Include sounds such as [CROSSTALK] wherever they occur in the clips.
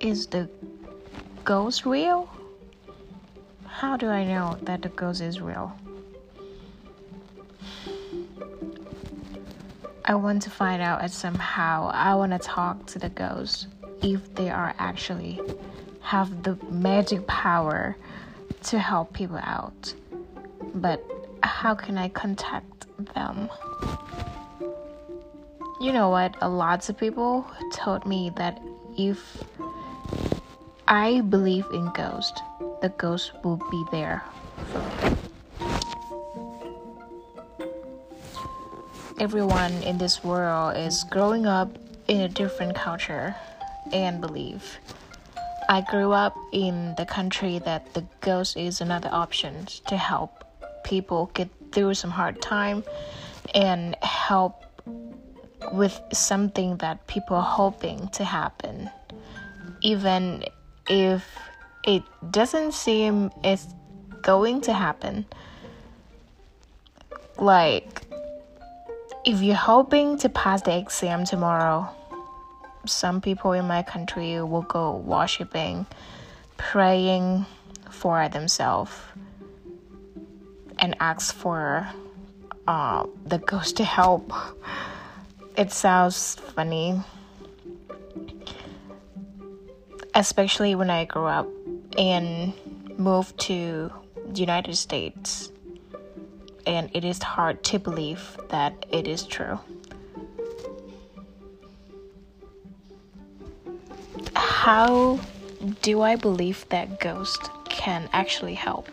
Is the ghost real? How do I know that the ghost is real? I want to find out and somehow I want to talk to the ghosts if they are actually have the magic power to help people out. But how can I contact them? You know what? A lots of people told me that if I believe in ghosts, the ghost will be there for me. Everyone in this world is growing up in a different culture and belief. I grew up in the country that the ghost is another option to help people get through some hard time and help with something that people are hoping to happen even if it doesn't seem it's going to happen like if you're hoping to pass the exam tomorrow some people in my country will go worshiping praying for themselves and ask for uh, the ghost to [LAUGHS] help. It sounds funny especially when I grew up and moved to the United States. And it is hard to believe that it is true. How do I believe that ghosts can actually help?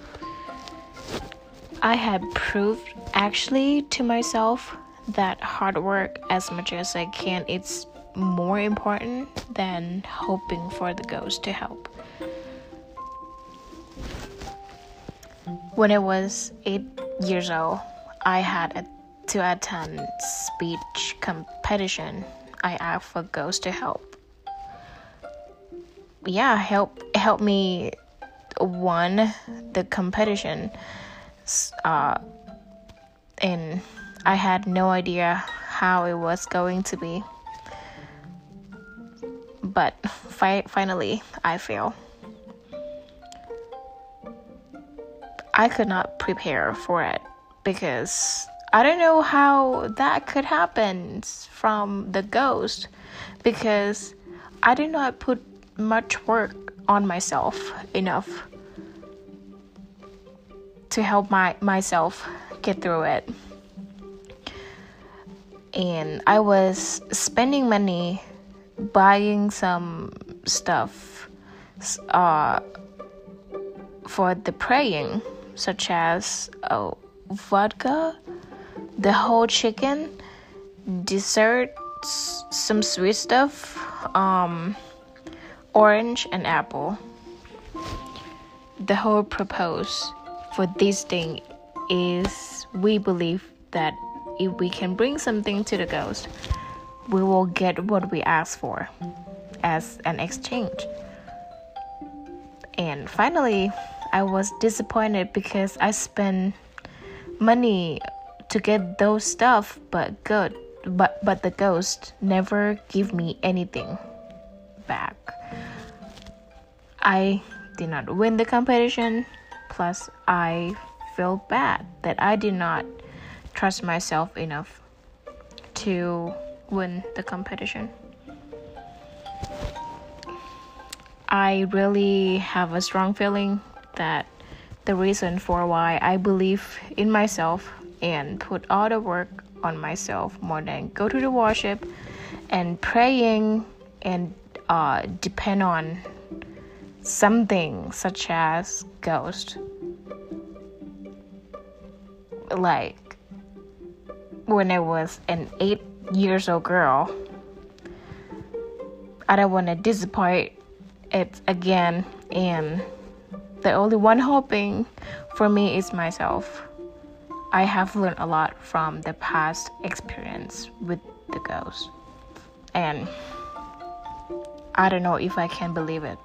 I had proved actually to myself that hard work as much as I can it's more important than hoping for the ghost to help. When I was eight years old, I had a, to attend speech competition. I asked for ghosts to help. Yeah, help help me won the competition. Uh, and I had no idea how it was going to be but fi- finally I fail. I could not prepare for it because I don't know how that could happen from the ghost because I did not put much work on myself enough to help my myself get through it. And I was spending money buying some stuff uh, for the praying, such as oh, vodka, the whole chicken, desserts, some sweet stuff, um, orange and apple. The whole purpose for this thing is we believe that if we can bring something to the ghost, we will get what we ask for as an exchange. And finally, I was disappointed because I spent money to get those stuff, but good, but but the ghost never give me anything back. I did not win the competition. Plus, I feel bad that I did not trust myself enough to win the competition. I really have a strong feeling that the reason for why I believe in myself and put all the work on myself more than go to the worship and praying and uh, depend on something such as ghost like when I was an eight years old girl. I don't want to disappoint it again, and the only one hoping for me is myself. I have learned a lot from the past experience with the girls, and I don't know if I can believe it.